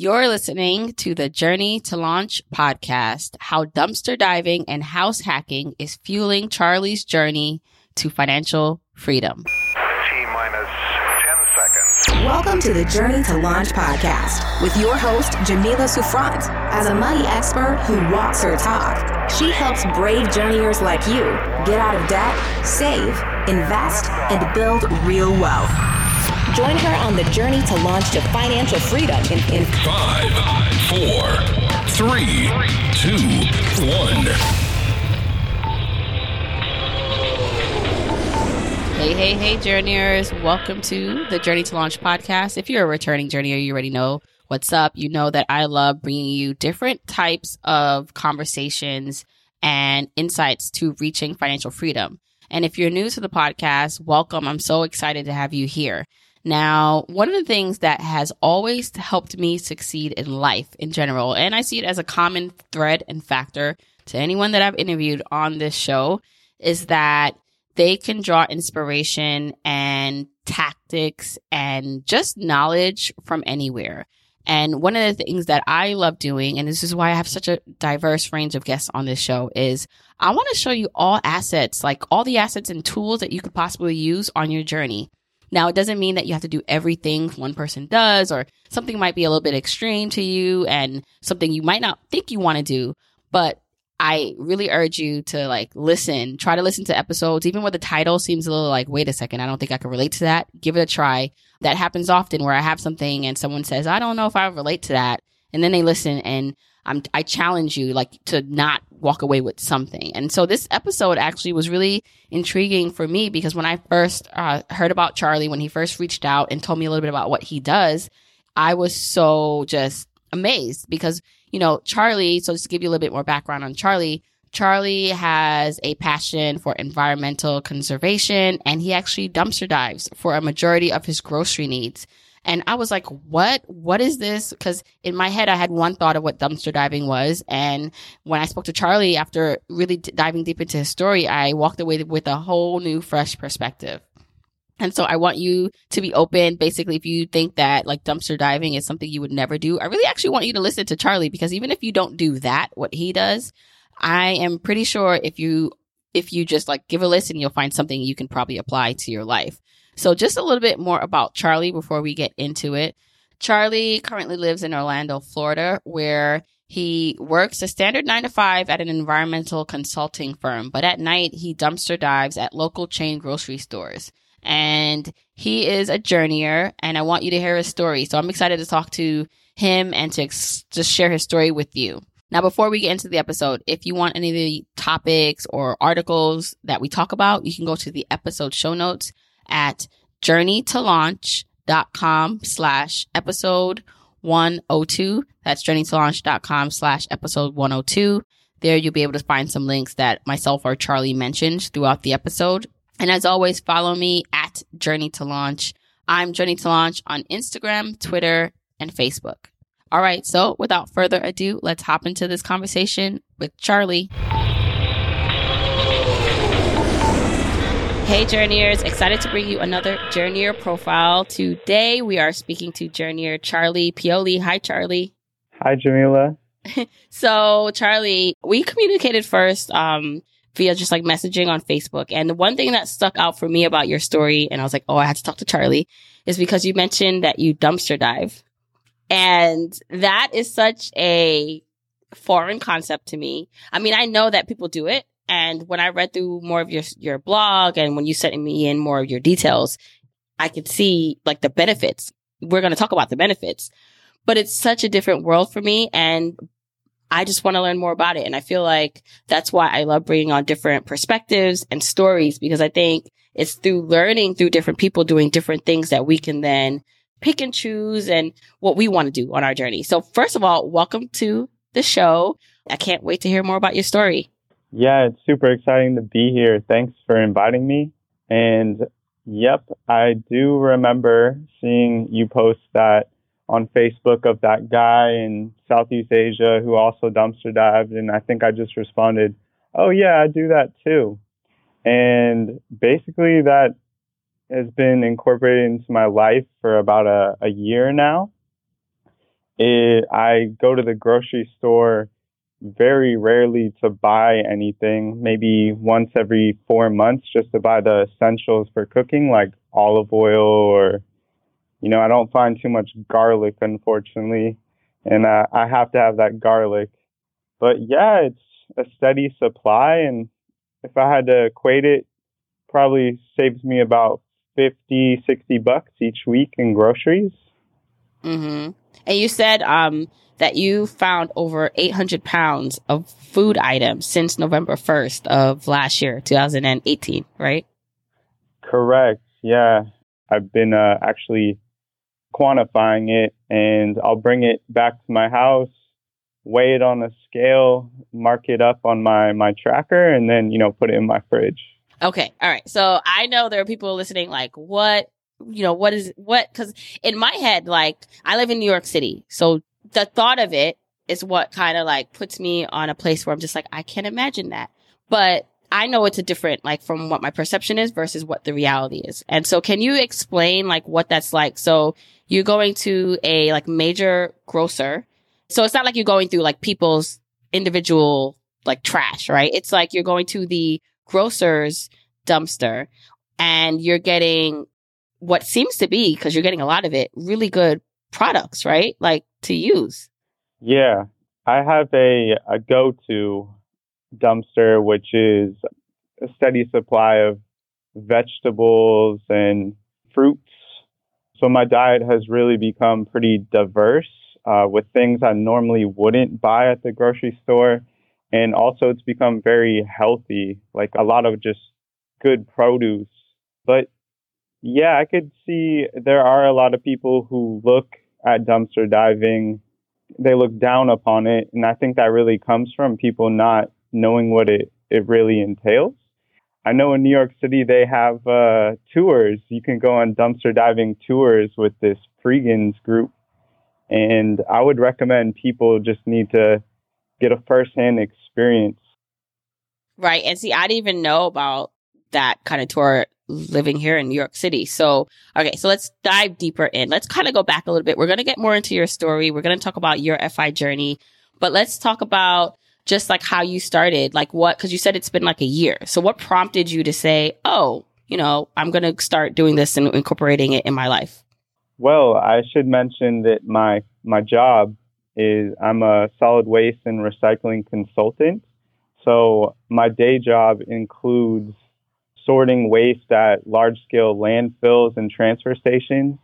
You're listening to the Journey to Launch podcast, how dumpster diving and house hacking is fueling Charlie's journey to financial freedom. T minus 10 seconds. Welcome to the Journey to Launch podcast with your host, Jamila Souffrant. As a money expert who walks her talk, she helps brave journeyers like you get out of debt, save, invest, and build real wealth. Join her on the journey to launch to financial freedom in, in Five, four, three, two, one. Hey, hey, hey, journeyers. Welcome to the Journey to Launch podcast. If you're a returning journeyer, you already know what's up. You know that I love bringing you different types of conversations and insights to reaching financial freedom. And if you're new to the podcast, welcome. I'm so excited to have you here. Now, one of the things that has always helped me succeed in life in general, and I see it as a common thread and factor to anyone that I've interviewed on this show, is that they can draw inspiration and tactics and just knowledge from anywhere. And one of the things that I love doing, and this is why I have such a diverse range of guests on this show, is I want to show you all assets, like all the assets and tools that you could possibly use on your journey. Now, it doesn't mean that you have to do everything one person does, or something might be a little bit extreme to you and something you might not think you want to do. But I really urge you to like listen, try to listen to episodes, even where the title seems a little like, wait a second, I don't think I can relate to that. Give it a try. That happens often where I have something and someone says, I don't know if I relate to that. And then they listen and I'm, I challenge you like to not walk away with something. And so this episode actually was really intriguing for me because when I first uh, heard about Charlie, when he first reached out and told me a little bit about what he does, I was so just amazed because, you know, Charlie, so just to give you a little bit more background on Charlie, Charlie has a passion for environmental conservation and he actually dumpster dives for a majority of his grocery needs. And I was like, what? What is this? Because in my head, I had one thought of what dumpster diving was. And when I spoke to Charlie after really d- diving deep into his story, I walked away with a whole new, fresh perspective. And so I want you to be open. Basically, if you think that like dumpster diving is something you would never do, I really actually want you to listen to Charlie because even if you don't do that, what he does, I am pretty sure if you, if you just like give a listen, you'll find something you can probably apply to your life. So just a little bit more about Charlie before we get into it. Charlie currently lives in Orlando, Florida, where he works a standard nine to five at an environmental consulting firm, but at night he dumpster dives at local chain grocery stores. And he is a journeyer, and I want you to hear his story. So I'm excited to talk to him and to ex- just share his story with you. Now, before we get into the episode, if you want any of the topics or articles that we talk about, you can go to the episode show notes at journeytolaunch.com slash episode 102. That's journeytolaunch.com slash episode 102. There you'll be able to find some links that myself or Charlie mentioned throughout the episode. And as always, follow me at Journey to Launch. I'm Journey to Launch on Instagram, Twitter, and Facebook. All right. So without further ado, let's hop into this conversation with Charlie. Hey, Journeyers. Excited to bring you another Journeyer profile. Today, we are speaking to Journeyer Charlie Pioli. Hi, Charlie. Hi, Jamila. So, Charlie, we communicated first um, via just like messaging on Facebook. And the one thing that stuck out for me about your story, and I was like, oh, I had to talk to Charlie, is because you mentioned that you dumpster dive. And that is such a foreign concept to me. I mean, I know that people do it. And when I read through more of your, your blog and when you sent me in more of your details, I could see like the benefits. We're going to talk about the benefits, but it's such a different world for me. And I just want to learn more about it. And I feel like that's why I love bringing on different perspectives and stories because I think it's through learning through different people doing different things that we can then pick and choose and what we want to do on our journey. So first of all, welcome to the show. I can't wait to hear more about your story. Yeah, it's super exciting to be here. Thanks for inviting me. And yep, I do remember seeing you post that on Facebook of that guy in Southeast Asia who also dumpster dived. And I think I just responded, oh, yeah, I do that too. And basically, that has been incorporated into my life for about a, a year now. it, I go to the grocery store very rarely to buy anything, maybe once every four months just to buy the essentials for cooking, like olive oil or, you know, I don't find too much garlic, unfortunately. And uh, I have to have that garlic. But yeah, it's a steady supply. And if I had to equate it, probably saves me about 50, 60 bucks each week in groceries. Mm-hmm. And you said um, that you found over 800 pounds of food items since November 1st of last year, 2018, right? Correct. Yeah. I've been uh, actually quantifying it and I'll bring it back to my house, weigh it on a scale, mark it up on my, my tracker, and then, you know, put it in my fridge. Okay. All right. So I know there are people listening like, what, you know, what is, what, cause in my head, like, I live in New York City. So the thought of it is what kind of like puts me on a place where I'm just like, I can't imagine that. But I know it's a different, like from what my perception is versus what the reality is. And so can you explain like what that's like? So you're going to a like major grocer. So it's not like you're going through like people's individual like trash, right? It's like you're going to the grocer's dumpster and you're getting what seems to be, because you're getting a lot of it, really good products, right? Like to use. Yeah. I have a, a go to dumpster, which is a steady supply of vegetables and fruits. So my diet has really become pretty diverse uh, with things I normally wouldn't buy at the grocery store. And also, it's become very healthy, like a lot of just good produce. But yeah, I could see there are a lot of people who look at dumpster diving, they look down upon it. And I think that really comes from people not knowing what it, it really entails. I know in New York City they have uh, tours. You can go on dumpster diving tours with this Freegans group. And I would recommend people just need to get a firsthand experience. Right. And see, I didn't even know about that kind of tour living here in New York City. So, okay, so let's dive deeper in. Let's kind of go back a little bit. We're going to get more into your story. We're going to talk about your FI journey, but let's talk about just like how you started, like what, cause you said it's been like a year. So what prompted you to say, oh, you know, I'm going to start doing this and incorporating it in my life? Well, I should mention that my, my job is I'm a solid waste and recycling consultant. So my day job includes sorting waste at large scale landfills and transfer stations.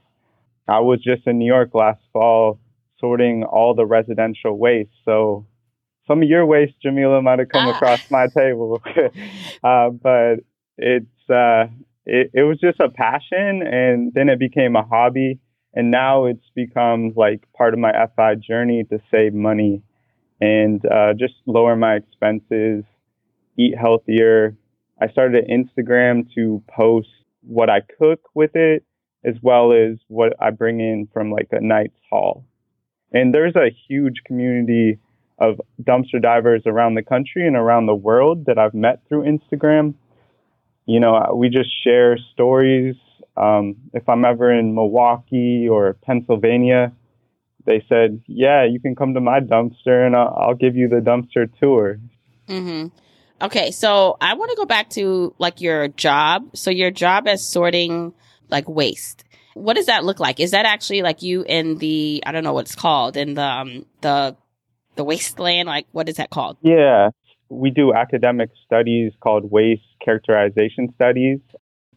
I was just in New York last fall sorting all the residential waste. So some of your waste, Jamila, might have come ah. across my table. uh, but it's, uh, it, it was just a passion and then it became a hobby. And now it's become like part of my FI journey to save money and uh, just lower my expenses, eat healthier, I started an Instagram to post what I cook with it, as well as what I bring in from like a night's haul. And there's a huge community of dumpster divers around the country and around the world that I've met through Instagram. You know, we just share stories. Um, if I'm ever in Milwaukee or Pennsylvania, they said, "Yeah, you can come to my dumpster, and I'll, I'll give you the dumpster tour." Mm-hmm. Okay, so I want to go back to like your job. So your job as sorting like waste. What does that look like? Is that actually like you in the I don't know what it's called in the um, the the wasteland? Like what is that called? Yeah, we do academic studies called waste characterization studies.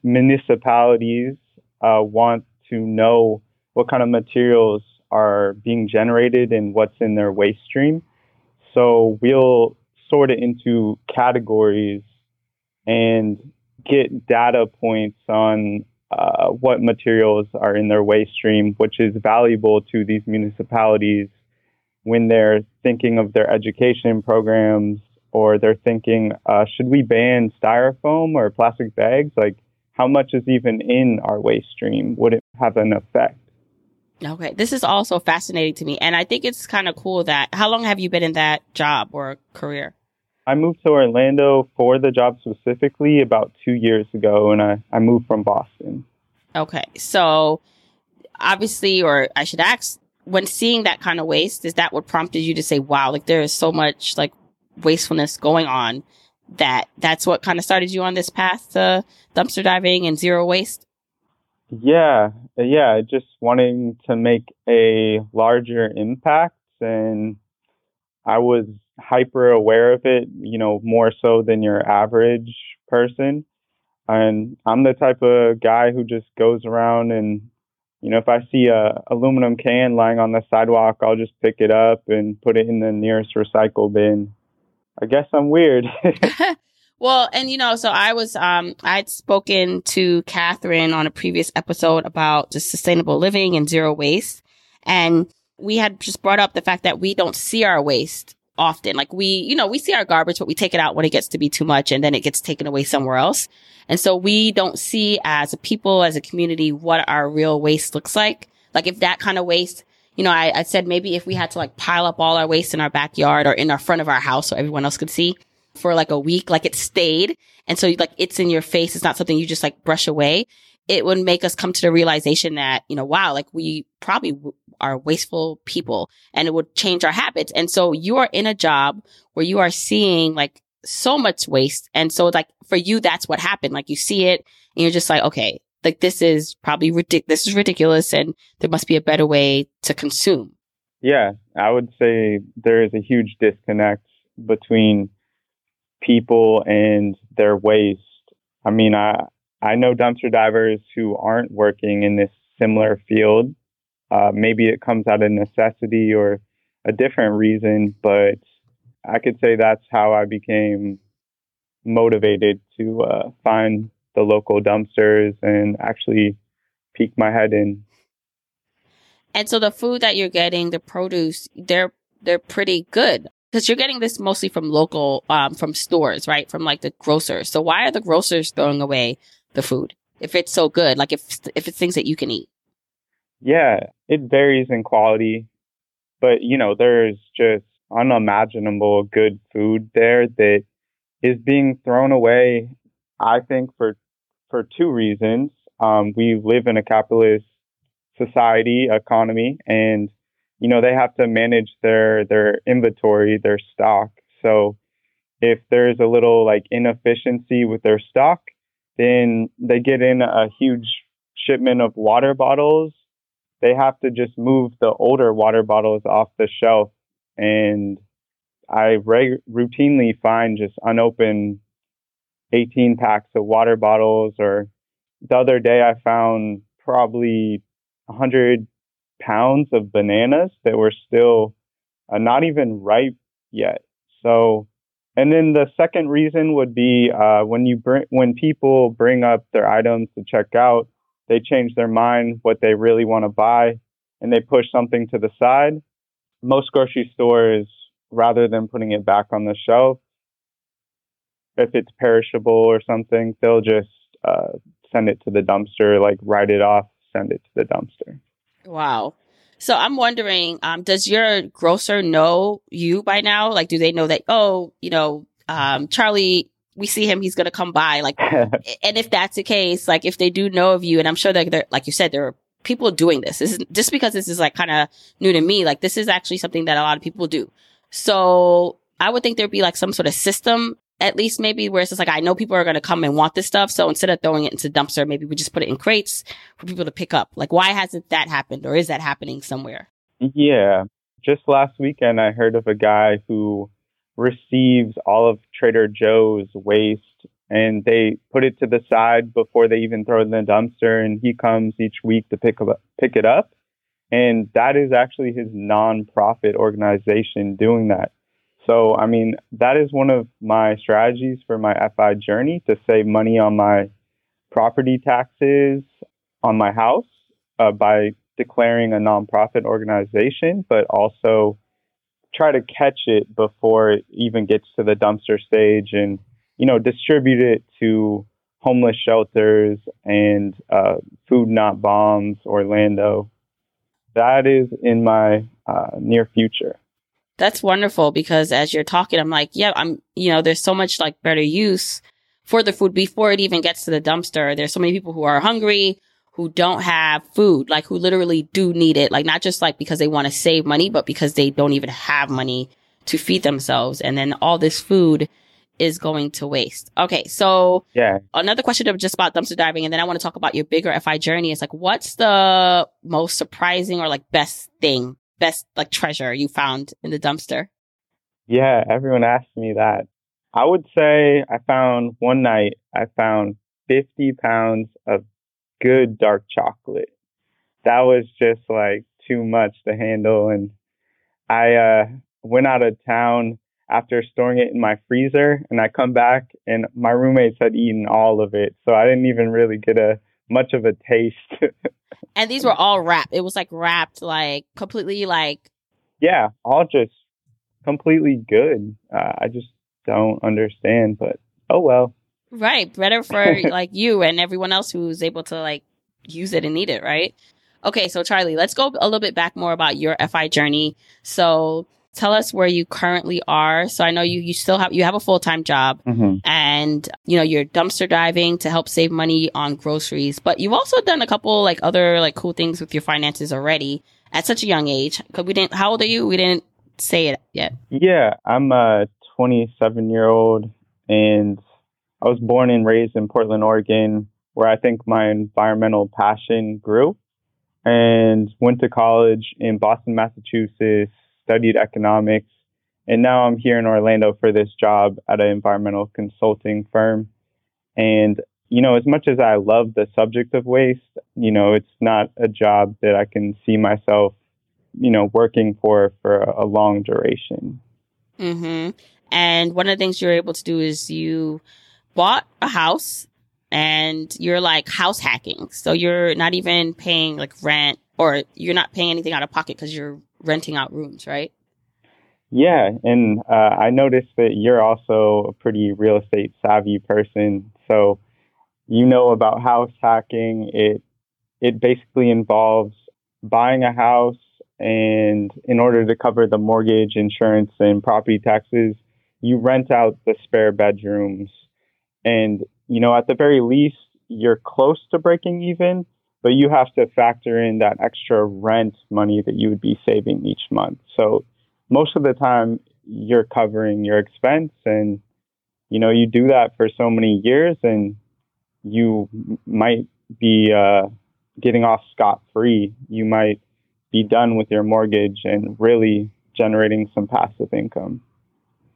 Municipalities uh, want to know what kind of materials are being generated and what's in their waste stream. So we'll sort it into categories and get data points on uh, what materials are in their waste stream, which is valuable to these municipalities when they're thinking of their education programs or they're thinking, uh, should we ban styrofoam or plastic bags? Like, how much is even in our waste stream? Would it have an effect? Okay, this is also fascinating to me. And I think it's kind of cool that, how long have you been in that job or career? I moved to Orlando for the job specifically about two years ago, and I, I moved from Boston. Okay. So obviously, or I should ask, when seeing that kind of waste, is that what prompted you to say, wow, like there is so much like wastefulness going on that that's what kind of started you on this path to dumpster diving and zero waste? Yeah, yeah, just wanting to make a larger impact and I was hyper aware of it, you know, more so than your average person. And I'm the type of guy who just goes around and, you know, if I see a aluminum can lying on the sidewalk, I'll just pick it up and put it in the nearest recycle bin. I guess I'm weird. Well, and you know, so I was, um, I'd spoken to Catherine on a previous episode about just sustainable living and zero waste. And we had just brought up the fact that we don't see our waste often. Like we, you know, we see our garbage, but we take it out when it gets to be too much and then it gets taken away somewhere else. And so we don't see as a people, as a community, what our real waste looks like. Like if that kind of waste, you know, I, I said maybe if we had to like pile up all our waste in our backyard or in our front of our house so everyone else could see, for like a week, like it stayed. And so like it's in your face. It's not something you just like brush away. It would make us come to the realization that, you know, wow, like we probably w- are wasteful people and it would change our habits. And so you are in a job where you are seeing like so much waste. And so like for you, that's what happened. Like you see it and you're just like, okay, like this is probably ridiculous. This is ridiculous and there must be a better way to consume. Yeah, I would say there is a huge disconnect between people and their waste. I mean, I I know dumpster divers who aren't working in this similar field. Uh, maybe it comes out of necessity or a different reason, but I could say that's how I became motivated to uh, find the local dumpsters and actually peek my head in. And so the food that you're getting, the produce, they're they're pretty good because you're getting this mostly from local, um, from stores, right? From like the grocers. So why are the grocers throwing away the food if it's so good? Like if if it's things that you can eat. Yeah, it varies in quality, but you know there's just unimaginable good food there that is being thrown away. I think for for two reasons. Um, we live in a capitalist society economy, and you know, they have to manage their, their inventory, their stock. So if there's a little like inefficiency with their stock, then they get in a huge shipment of water bottles. They have to just move the older water bottles off the shelf. And I reg- routinely find just unopened 18 packs of water bottles. Or the other day, I found probably 100 pounds of bananas that were still uh, not even ripe yet. So, and then the second reason would be uh, when you bring when people bring up their items to check out, they change their mind what they really want to buy, and they push something to the side. Most grocery stores, rather than putting it back on the shelf, if it's perishable or something, they'll just uh, send it to the dumpster, like write it off, send it to the dumpster. Wow. So I'm wondering, um, does your grocer know you by now? Like, do they know that, oh, you know, um, Charlie, we see him, he's going to come by. Like, and if that's the case, like, if they do know of you, and I'm sure that they're, like you said, there are people doing this. This is just because this is like kind of new to me. Like, this is actually something that a lot of people do. So I would think there'd be like some sort of system at least maybe where it's just like, I know people are going to come and want this stuff. So instead of throwing it into dumpster, maybe we just put it in crates for people to pick up. Like, why hasn't that happened or is that happening somewhere? Yeah. Just last weekend, I heard of a guy who receives all of Trader Joe's waste and they put it to the side before they even throw it in the dumpster. And he comes each week to pick up, pick it up. And that is actually his nonprofit organization doing that. So, I mean, that is one of my strategies for my FI journey to save money on my property taxes on my house uh, by declaring a nonprofit organization, but also try to catch it before it even gets to the dumpster stage and, you know, distribute it to homeless shelters and uh, Food Not Bombs Orlando. That is in my uh, near future. That's wonderful because as you're talking, I'm like, yeah, I'm, you know, there's so much like better use for the food before it even gets to the dumpster. There's so many people who are hungry, who don't have food, like who literally do need it, like not just like because they want to save money, but because they don't even have money to feed themselves. And then all this food is going to waste. Okay. So Yeah. another question of just about dumpster diving. And then I want to talk about your bigger FI journey. It's like, what's the most surprising or like best thing, best like treasure you found in the dumpster? Yeah, everyone asks me that. I would say I found one night, I found 50 pounds of good dark chocolate. That was just like too much to handle. And I uh, went out of town after storing it in my freezer, and I come back, and my roommates had eaten all of it. So I didn't even really get a much of a taste. And these were all wrapped. It was like wrapped, like completely like, yeah, all just completely good. Uh, I just don't understand, but oh well. Right. Better for like you and everyone else who's able to like use it and need it, right? Okay. So Charlie, let's go a little bit back more about your FI journey. So tell us where you currently are. So I know you, you still have, you have a full-time job. hmm and you know you're dumpster diving to help save money on groceries but you've also done a couple like other like cool things with your finances already at such a young age because we didn't how old are you we didn't say it yet Yeah, I'm a 27 year old and I was born and raised in Portland, Oregon, where I think my environmental passion grew and went to college in Boston, Massachusetts, studied economics, and now I'm here in Orlando for this job at an environmental consulting firm. And, you know, as much as I love the subject of waste, you know, it's not a job that I can see myself, you know, working for for a long duration. Mm-hmm. and one of the things you're able to do is you bought a house and you're like house hacking so you're not even paying like rent or you're not paying anything out of pocket because you're renting out rooms right Yeah, and uh, I noticed that you're also a pretty real estate savvy person. So you know about house hacking. It it basically involves buying a house, and in order to cover the mortgage, insurance, and property taxes, you rent out the spare bedrooms. And you know, at the very least, you're close to breaking even, but you have to factor in that extra rent money that you would be saving each month. So most of the time you're covering your expense and you know you do that for so many years and you might be uh, getting off scot free you might be done with your mortgage and really generating some passive income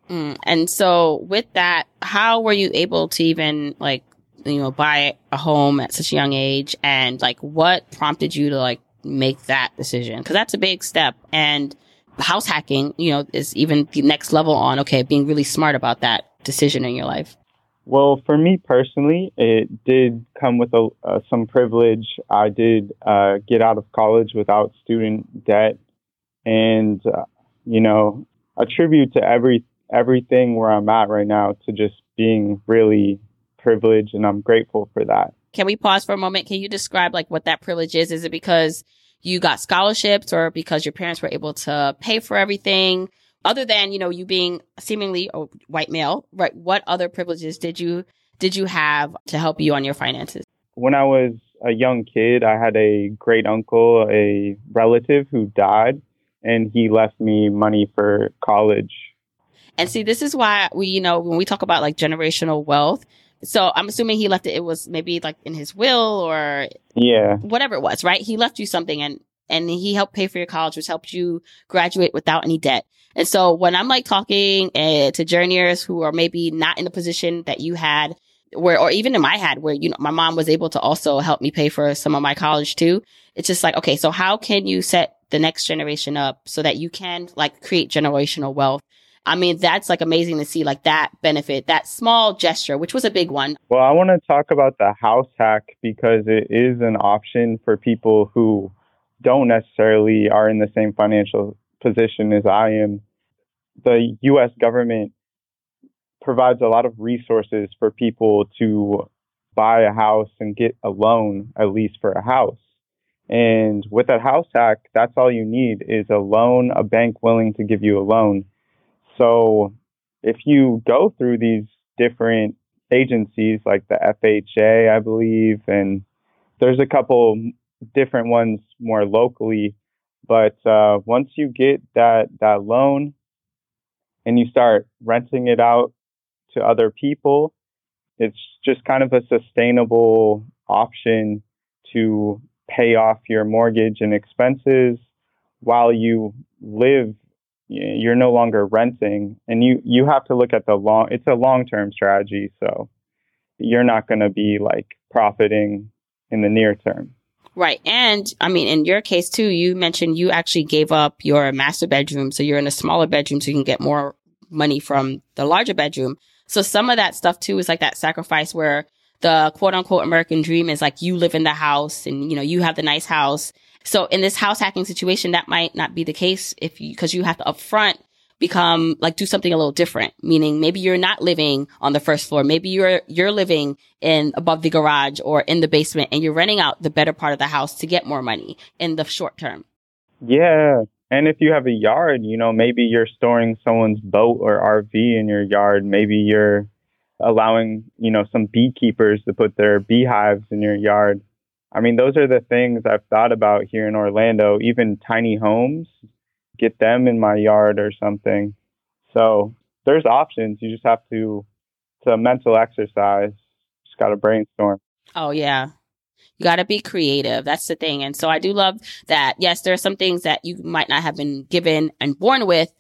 Mm. And so with that, how were you able to even like, you know, buy a home at such a young age? And like, what prompted you to like make that decision? Cause that's a big step. And house hacking, you know, is even the next level on, okay, being really smart about that decision in your life. Well, for me personally, it did come with a, uh, some privilege. I did uh, get out of college without student debt, and uh, you know, a tribute to every everything where I'm at right now to just being really privileged, and I'm grateful for that. Can we pause for a moment? Can you describe like what that privilege is? Is it because you got scholarships or because your parents were able to pay for everything? Other than, you know, you being seemingly a white male, right? What other privileges did you, did you have to help you on your finances? When I was a young kid, I had a great uncle, a relative who died, and he left me money for college. And see, this is why we, you know, when we talk about like generational wealth, so I'm assuming he left it, it was maybe like in his will or Yeah, whatever it was, right? He left you something and, and he helped pay for your college, which helped you graduate without any debt. And so when I'm like talking uh, to journeyers who are maybe not in the position that you had, where, or even in my head, where, you know, my mom was able to also help me pay for some of my college too. It's just like, okay, so how can you set the next generation up so that you can like create generational wealth? I mean, that's like amazing to see like that benefit, that small gesture, which was a big one. Well, I want to talk about the house hack because it is an option for people who don't necessarily are in the same financial position as I am. The US government provides a lot of resources for people to buy a house and get a loan, at least for a house. And with a house hack, that's all you need is a loan, a bank willing to give you a loan. So if you go through these different agencies like the FHA, I believe, and there's a couple different ones more locally, but uh, once you get that that loan and you start renting it out to other people, it's just kind of a sustainable option to pay off your mortgage and expenses while you live you're no longer renting and you you have to look at the long it's a long-term strategy so you're not going to be like profiting in the near term Right. And I mean, in your case too, you mentioned you actually gave up your master bedroom. So you're in a smaller bedroom so you can get more money from the larger bedroom. So some of that stuff too is like that sacrifice where the quote unquote American dream is like you live in the house and, you know, you have the nice house. So in this house hacking situation, that might not be the case if you, cause you have to upfront become like do something a little different. Meaning maybe you're not living on the first floor. Maybe you're, you're living in above the garage or in the basement and you're renting out the better part of the house to get more money in the short term. Yeah. And if you have a yard, you know, maybe you're storing someone's boat or RV in your yard. Maybe you're allowing, you know, some beekeepers to put their beehives in your yard. I mean, those are the things I've thought about here in Orlando, even tiny homes get them in my yard or something. So there's options. You just have to, it's a mental exercise. Just got to brainstorm. Oh, yeah. You got to be creative. That's the thing. And so I do love that. Yes, there are some things that you might not have been given and born with.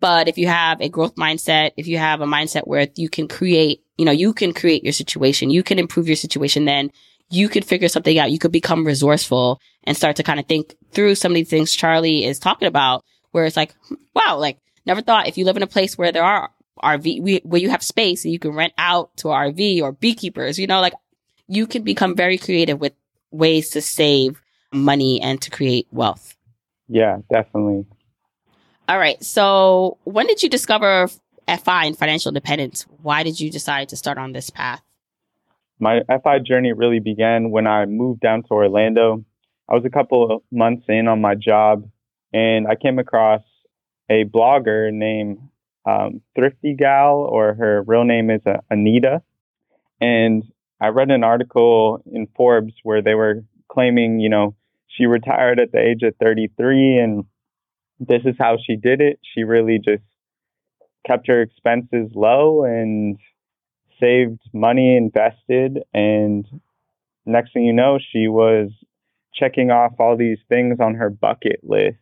But if you have a growth mindset, if you have a mindset where you can create, you know, you can create your situation, you can improve your situation, then you could figure something out. You could become resourceful and start to kind of think through some of these things Charlie is talking about where it's like, hmm, wow, like never thought if you live in a place where there are RV, where you have space and you can rent out to RV or beekeepers, you know, like you can become very creative with ways to save money and to create wealth. Yeah, definitely. All right. So when did you discover FI and financial independence? Why did you decide to start on this path? My FI journey really began when I moved down to Orlando. I was a couple of months in on my job and I came across a blogger named um, Thrifty Gal, or her real name is uh, Anita. And I read an article in Forbes where they were claiming, you know, she retired at the age of 33 and this is how she did it. She really just kept her expenses low and saved money, invested, and next thing you know, she was checking off all these things on her bucket list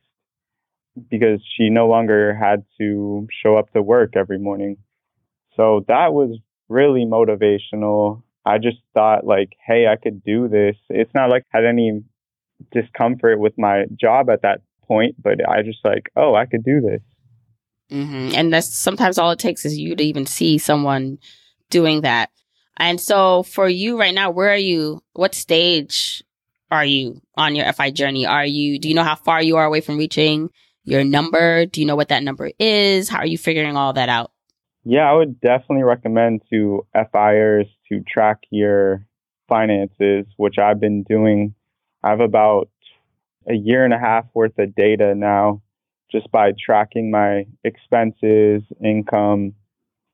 because she no longer had to show up to work every morning. So that was really motivational. I just thought like, hey, I could do this. It's not like I had any discomfort with my job at that point, but I just like, oh, I could do this. Mm-hmm. And that's sometimes all it takes is you to even see someone doing that. And so for you right now, where are you? What stage are you on your FI journey? Are you, do you know how far you are away from reaching your number? Do you know what that number is? How are you figuring all that out? Yeah, I would definitely recommend to FIers to track your finances, which I've been doing. I have about a year and a half worth of data now just by tracking my expenses, income,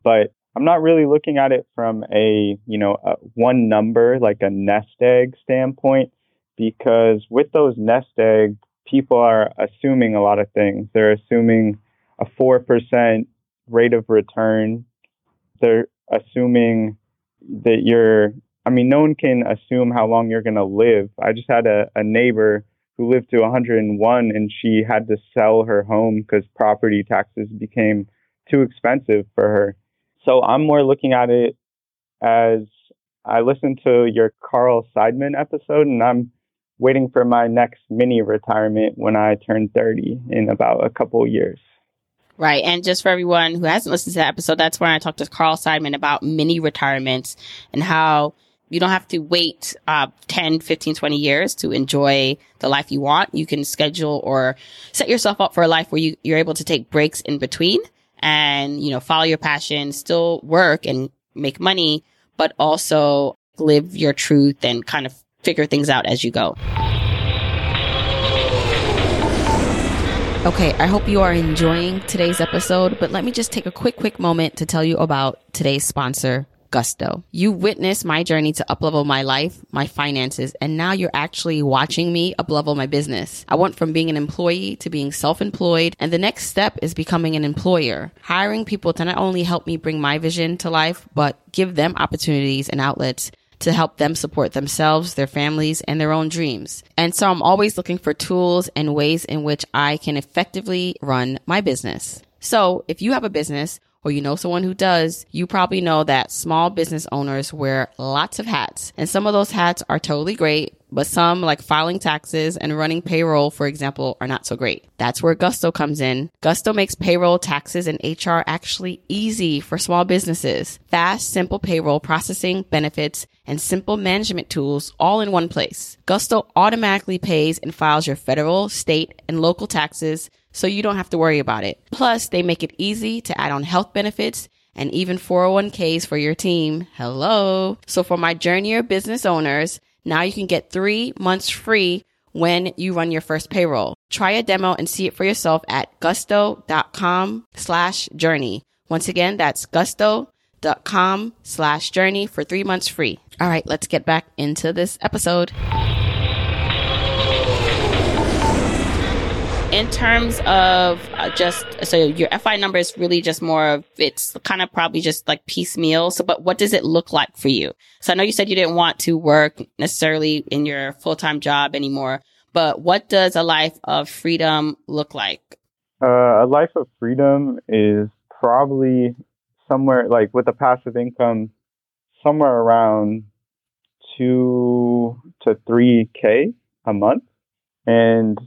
but I'm not really looking at it from a, you know, a one number like a nest egg standpoint because with those nest egg people are assuming a lot of things. They're assuming a 4% rate of return. They're assuming that you're, I mean, no one can assume how long you're going to live. I just had a, a neighbor who lived to 101 and she had to sell her home because property taxes became too expensive for her. So I'm more looking at it as I listened to your Carl Seidman episode and I'm waiting for my next mini retirement when I turn 30 in about a couple years. Right. And just for everyone who hasn't listened to that episode, that's where I talked to Carl Seidman about mini retirements and how you don't have to wait uh, 10, 15, 20 years to enjoy the life you want. You can schedule or set yourself up for a life where you, you're able to take breaks in between and, you know, follow your passion, still work and make money, but also live your truth and kind of figure things out as you go. Okay, I hope you are enjoying today's episode, but let me just take a quick, quick moment to tell you about today's sponsor, Gusto. You witnessed my journey to uplevel my life, my finances, and now you're actually watching me uplevel my business. I went from being an employee to being self-employed, and the next step is becoming an employer. Hiring people to not only help me bring my vision to life, but give them opportunities and outlets to help them support themselves, their families, and their own dreams. And so I'm always looking for tools and ways in which I can effectively run my business. So if you have a business or you know someone who does, you probably know that small business owners wear lots of hats. And some of those hats are totally great, but some like filing taxes and running payroll, for example, are not so great. That's where Gusto comes in. Gusto makes payroll, taxes, and HR actually easy for small businesses. Fast, simple payroll processing, benefits, and simple management tools all in one place. Gusto automatically pays and files your federal, state, and local taxes so you don't have to worry about it. Plus, they make it easy to add on health benefits and even 401ks for your team. Hello. So for my journeyer business owners, now you can get three months free when you run your first payroll. Try a demo and see it for yourself at gusto.com slash journey. Once again, that's gusto.com slash journey for three months free. All right, let's get back into this episode. In terms of uh, just so your FI number is really just more of it's kind of probably just like piecemeal. So, but what does it look like for you? So I know you said you didn't want to work necessarily in your full time job anymore, but what does a life of freedom look like? Uh, a life of freedom is probably somewhere like with a passive income, somewhere around two to three k a month, and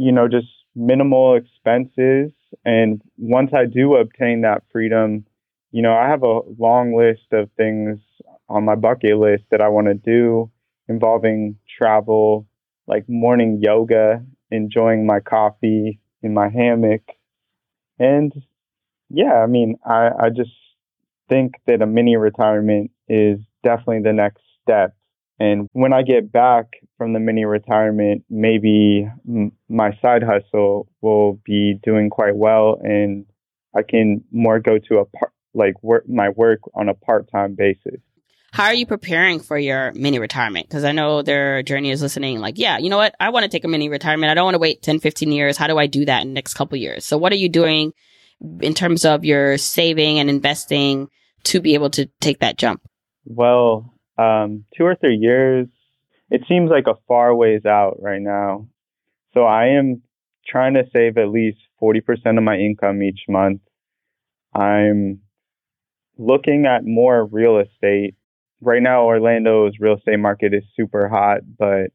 you know, just minimal expenses. And once I do obtain that freedom, you know, I have a long list of things on my bucket list that I want to do involving travel, like morning yoga, enjoying my coffee in my hammock. And yeah, I mean, I, I just think that a mini retirement is definitely the next step and when I get back from the mini retirement, maybe m- my side hustle will be doing quite well and I can more go to a part, like work my work on a part-time basis. How are you preparing for your mini retirement? Because I know their journey is listening like, yeah, you know what? I want to take a mini retirement. I don't want to wait 10, 15 years. How do I do that in the next couple years? So what are you doing in terms of your saving and investing to be able to take that jump? Well, um, two or three years, it seems like a far ways out right now. So I am trying to save at least 40% of my income each month. I'm looking at more real estate. Right now, Orlando's real estate market is super hot, but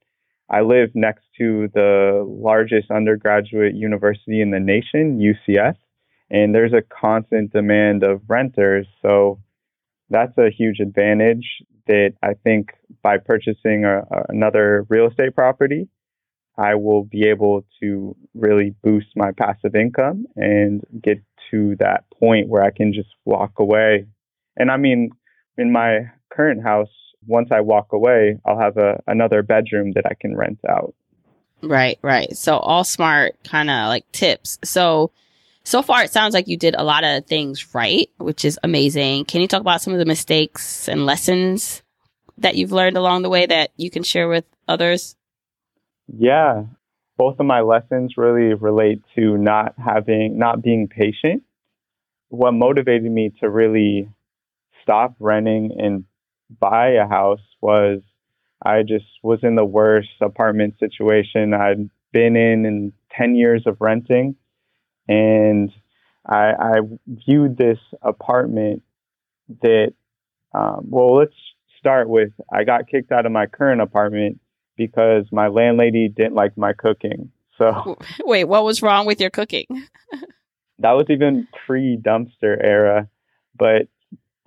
I live next to the largest undergraduate university in the nation, UCF, and there's a constant demand of renters. So that's a huge advantage that I think by purchasing a, a, another real estate property, I will be able to really boost my passive income and get to that point where I can just walk away. And I mean, in my current house, once I walk away, I'll have a, another bedroom that I can rent out. Right, right. So all smart kind of like tips. So so far it sounds like you did a lot of things right, which is amazing. Can you talk about some of the mistakes and lessons that you've learned along the way that you can share with others? Yeah. Both of my lessons really relate to not having, not being patient. What motivated me to really stop renting and buy a house was I just was in the worst apartment situation I'd been in in 10 years of renting and I, I viewed this apartment that, um, well, let's start with I got kicked out of my current apartment because my landlady didn't like my cooking. So, wait, what was wrong with your cooking? that was even pre dumpster era, but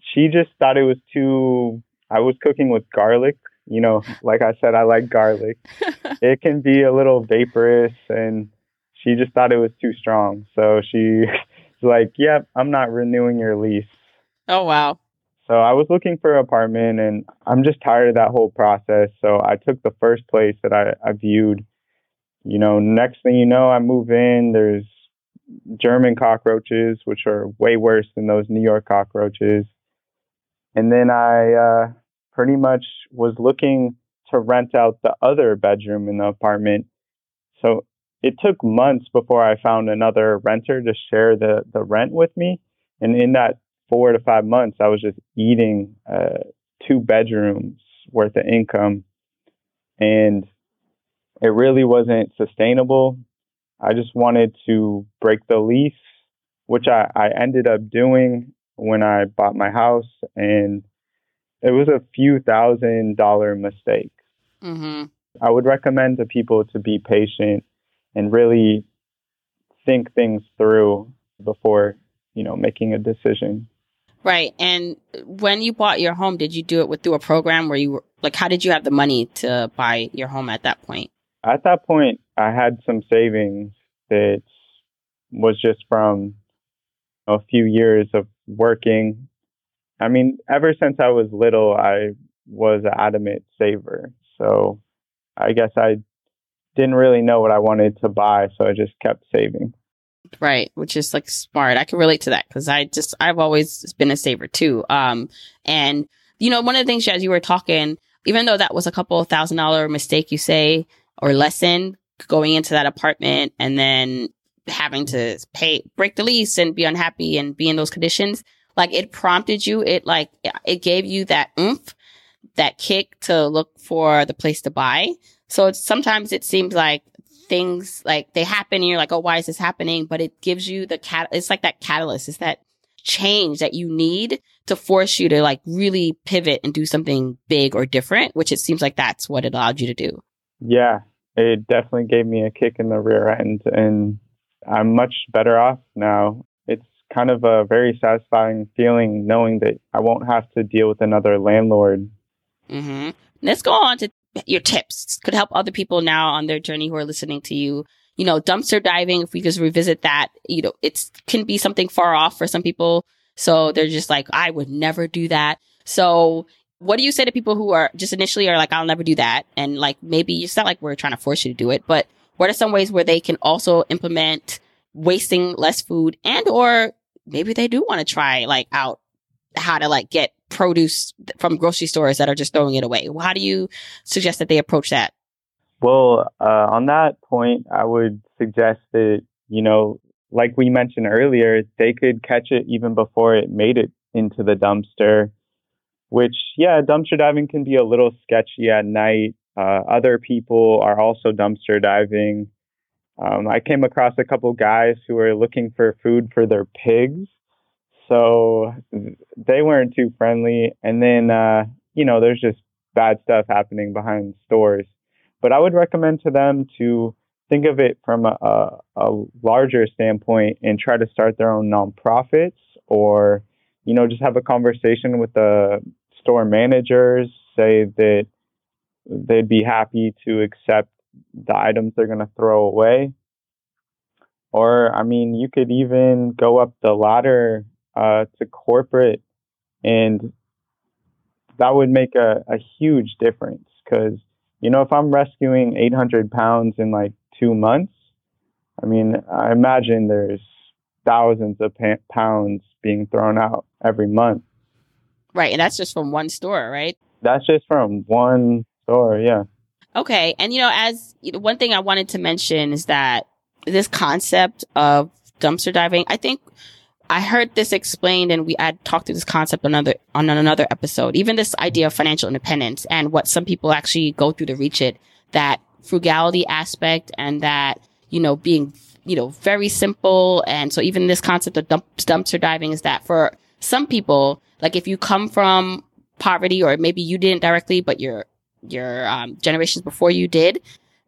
she just thought it was too. I was cooking with garlic. You know, like I said, I like garlic. it can be a little vaporous and she just thought it was too strong. So she was like, "Yep, I'm not renewing your lease." Oh wow. So I was looking for an apartment and I'm just tired of that whole process. So I took the first place that I, I viewed. You know, next thing you know, I move in, there's German cockroaches, which are way worse than those New York cockroaches. And then I uh, pretty much was looking to rent out the other bedroom in the apartment. So it took months before I found another renter to share the, the rent with me. And in that four to five months, I was just eating uh, two bedrooms worth of income. And it really wasn't sustainable. I just wanted to break the lease, which I, I ended up doing when I bought my house. And it was a few thousand dollar mistake. Mm-hmm. I would recommend to people to be patient and really think things through before, you know, making a decision. Right. And when you bought your home, did you do it with through a program where you were like, how did you have the money to buy your home at that point? At that point, I had some savings that was just from a few years of working. I mean, ever since I was little, I was an adamant saver. So I guess I didn't really know what I wanted to buy, so I just kept saving. Right, which is like smart. I can relate to that because I just I've always been a saver too. Um, and you know, one of the things as you were talking, even though that was a couple thousand dollar mistake, you say or lesson going into that apartment and then having to pay break the lease and be unhappy and be in those conditions, like it prompted you. It like it gave you that oomph, that kick to look for the place to buy. So it's, sometimes it seems like things like they happen and you're like, oh, why is this happening? But it gives you the cat, it's like that catalyst. It's that change that you need to force you to like really pivot and do something big or different, which it seems like that's what it allowed you to do. Yeah, it definitely gave me a kick in the rear end and I'm much better off now. It's kind of a very satisfying feeling knowing that I won't have to deal with another landlord. Mm-hmm. Let's go on to your tips could help other people now on their journey who are listening to you. You know, dumpster diving, if we just revisit that, you know, it can be something far off for some people. So they're just like, I would never do that. So what do you say to people who are just initially are like, I'll never do that? And like, maybe it's not like we're trying to force you to do it, but what are some ways where they can also implement wasting less food and or maybe they do want to try like out how to like get produce from grocery stores that are just throwing it away. How do you suggest that they approach that? Well, uh, on that point, I would suggest that, you know, like we mentioned earlier, they could catch it even before it made it into the dumpster, which, yeah, dumpster diving can be a little sketchy at night. Uh, other people are also dumpster diving. Um, I came across a couple guys who were looking for food for their pigs so they weren't too friendly. And then, uh, you know, there's just bad stuff happening behind stores. But I would recommend to them to think of it from a, a, larger standpoint and try to start their own nonprofits or, you know, just have a conversation with the store managers, say that they'd be happy to accept the items they're going to throw away. Or, I mean, you could even go up the ladder uh, to corporate, and that would make a, a huge difference. Because you know, if I'm rescuing 800 pounds in like two months, I mean, I imagine there's thousands of pa- pounds being thrown out every month. Right, and that's just from one store, right? That's just from one store, yeah. Okay, and you know, as you know, one thing I wanted to mention is that this concept of dumpster diving, I think I heard this explained and we had talked through this concept on another, on another episode. Even this idea of financial independence and what some people actually go through to reach it, that frugality aspect and that, you know, being, you know, very simple. And so even this concept of dump, dumpster diving is that for some people, like if you come from poverty or maybe you didn't directly, but your, your, um, generations before you did,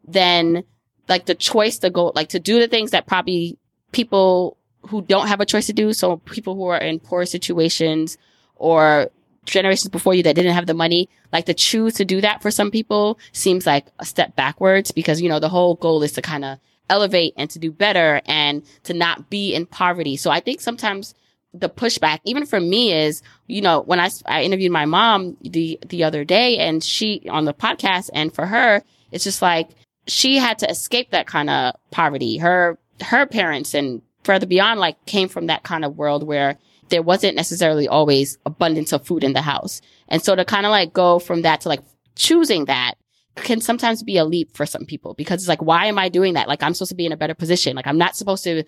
then like the choice to go, like to do the things that probably people who don't have a choice to do. So people who are in poor situations or generations before you that didn't have the money, like to choose to do that for some people seems like a step backwards because, you know, the whole goal is to kind of elevate and to do better and to not be in poverty. So I think sometimes the pushback, even for me is, you know, when I, I interviewed my mom the, the other day and she on the podcast and for her, it's just like she had to escape that kind of poverty. Her, her parents and further beyond like came from that kind of world where there wasn't necessarily always abundance of food in the house. And so to kind of like go from that to like choosing that can sometimes be a leap for some people because it's like, why am I doing that? Like I'm supposed to be in a better position. Like I'm not supposed to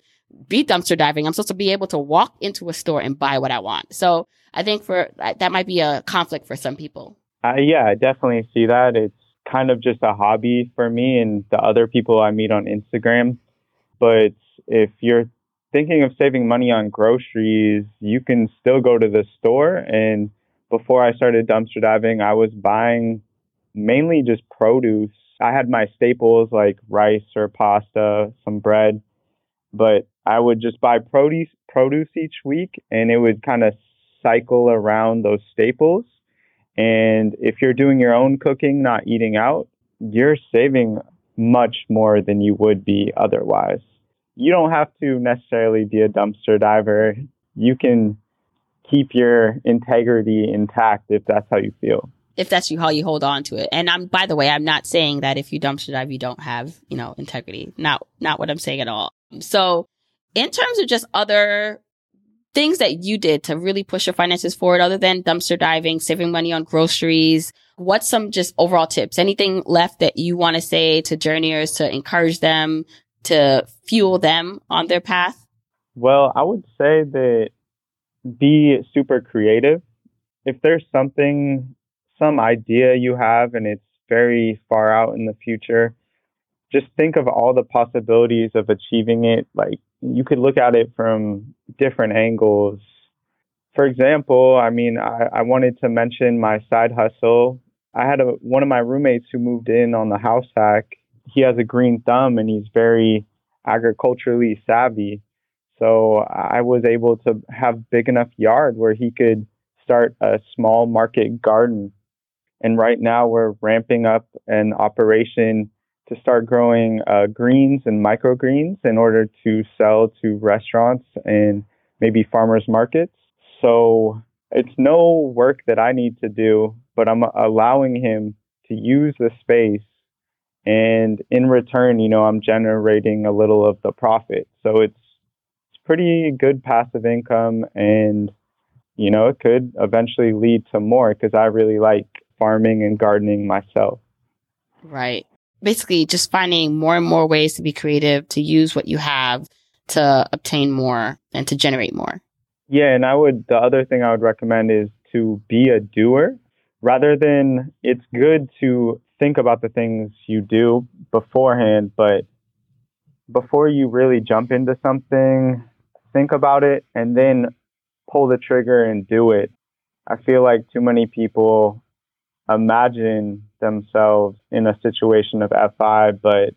be dumpster diving. I'm supposed to be able to walk into a store and buy what I want. So I think for that might be a conflict for some people. Uh, yeah, I definitely see that. It's kind of just a hobby for me and the other people I meet on Instagram. But if you're thinking of saving money on groceries, you can still go to the store. And before I started dumpster diving, I was buying mainly just produce. I had my staples like rice or pasta, some bread, but I would just buy produce produce each week and it would kind of cycle around those staples. And if you're doing your own cooking, not eating out, you're saving much more than you would be otherwise. You don't have to necessarily be a dumpster diver. You can keep your integrity intact if that's how you feel if that's you how you hold on to it. And I'm by the way, I'm not saying that if you dumpster dive you don't have, you know, integrity. Not not what I'm saying at all. So in terms of just other things that you did to really push your finances forward other than dumpster diving, saving money on groceries, what's some just overall tips? Anything left that you want to say to journeyers to encourage them to fuel them on their path? Well, I would say that be super creative. If there's something some idea you have and it's very far out in the future, just think of all the possibilities of achieving it. Like you could look at it from different angles. For example, I mean, I, I wanted to mention my side hustle. I had a, one of my roommates who moved in on the house hack. He has a green thumb and he's very agriculturally savvy. So I was able to have big enough yard where he could start a small market garden and right now we're ramping up an operation to start growing uh, greens and microgreens in order to sell to restaurants and maybe farmers markets. So it's no work that I need to do, but I'm allowing him to use the space. And in return, you know, I'm generating a little of the profit. So it's, it's pretty good passive income and, you know, it could eventually lead to more because I really like farming and gardening myself. Right. Basically, just finding more and more ways to be creative, to use what you have to obtain more and to generate more. Yeah, and I would, the other thing I would recommend is to be a doer rather than it's good to think about the things you do beforehand, but before you really jump into something, think about it and then pull the trigger and do it. I feel like too many people imagine themselves in a situation of FI, but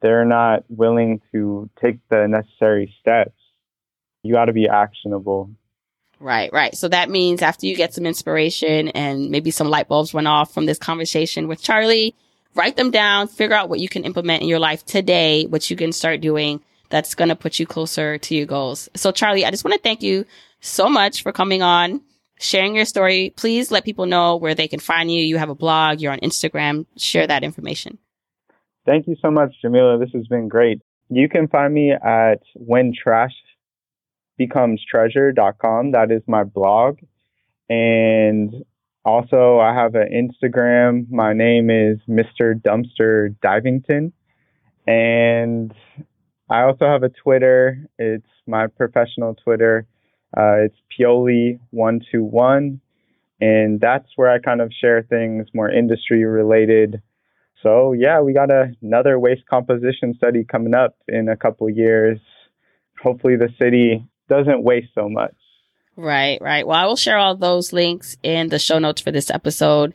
they're not willing to take the necessary steps. You got to be actionable. Right, right. So that means after you get some inspiration and maybe some light bulbs went off from this conversation with Charlie, write them down, figure out what you can implement in your life today, what you can start doing that's going to put you closer to your goals. So Charlie, I just want to thank you so much for coming on sharing your story. Please let people know where they can find you. You have a blog, you're on Instagram. Share that information. Thank you so much, Jamila. This has been great. You can find me at when trash becomes treasure.com. That is my blog. And also, I have an Instagram. My name is Mr. Dumpster Divington. And I also have a Twitter. It's my professional Twitter. Uh, it's Pioli121. And that's where I kind of share things more industry related. So, yeah, we got a, another waste composition study coming up in a couple years. Hopefully, the city doesn't waste so much. Right, right. Well, I will share all those links in the show notes for this episode.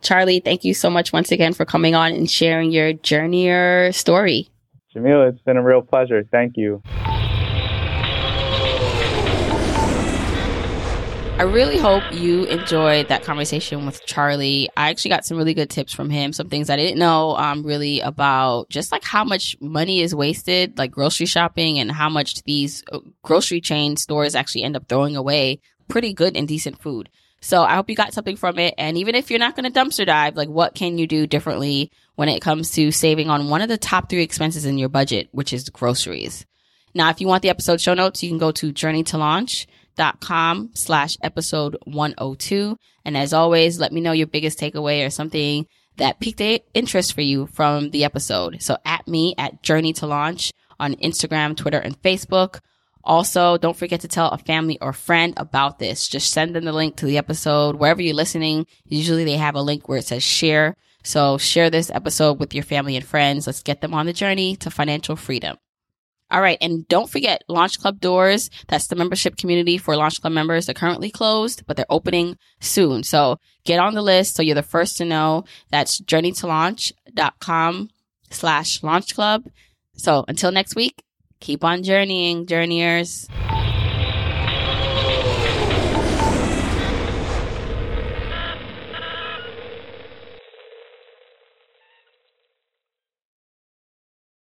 Charlie, thank you so much once again for coming on and sharing your journey or story. Jamila, it's been a real pleasure. Thank you. I really hope you enjoyed that conversation with Charlie. I actually got some really good tips from him, some things I didn't know um, really about just like how much money is wasted, like grocery shopping, and how much these uh, grocery chain stores actually end up throwing away pretty good and decent food. So I hope you got something from it. And even if you're not going to dumpster dive, like what can you do differently when it comes to saving on one of the top three expenses in your budget, which is groceries? Now, if you want the episode show notes, you can go to Journey to Launch com slash episode 102. And as always, let me know your biggest takeaway or something that piqued interest for you from the episode. So at me at Journey to Launch on Instagram, Twitter, and Facebook. Also, don't forget to tell a family or friend about this. Just send them the link to the episode wherever you're listening. Usually they have a link where it says share. So share this episode with your family and friends. Let's get them on the journey to financial freedom. All right. And don't forget Launch Club doors. That's the membership community for Launch Club members. They're currently closed, but they're opening soon. So get on the list so you're the first to know. That's journeytolaunch.com slash launch club. So until next week, keep on journeying, journeyers.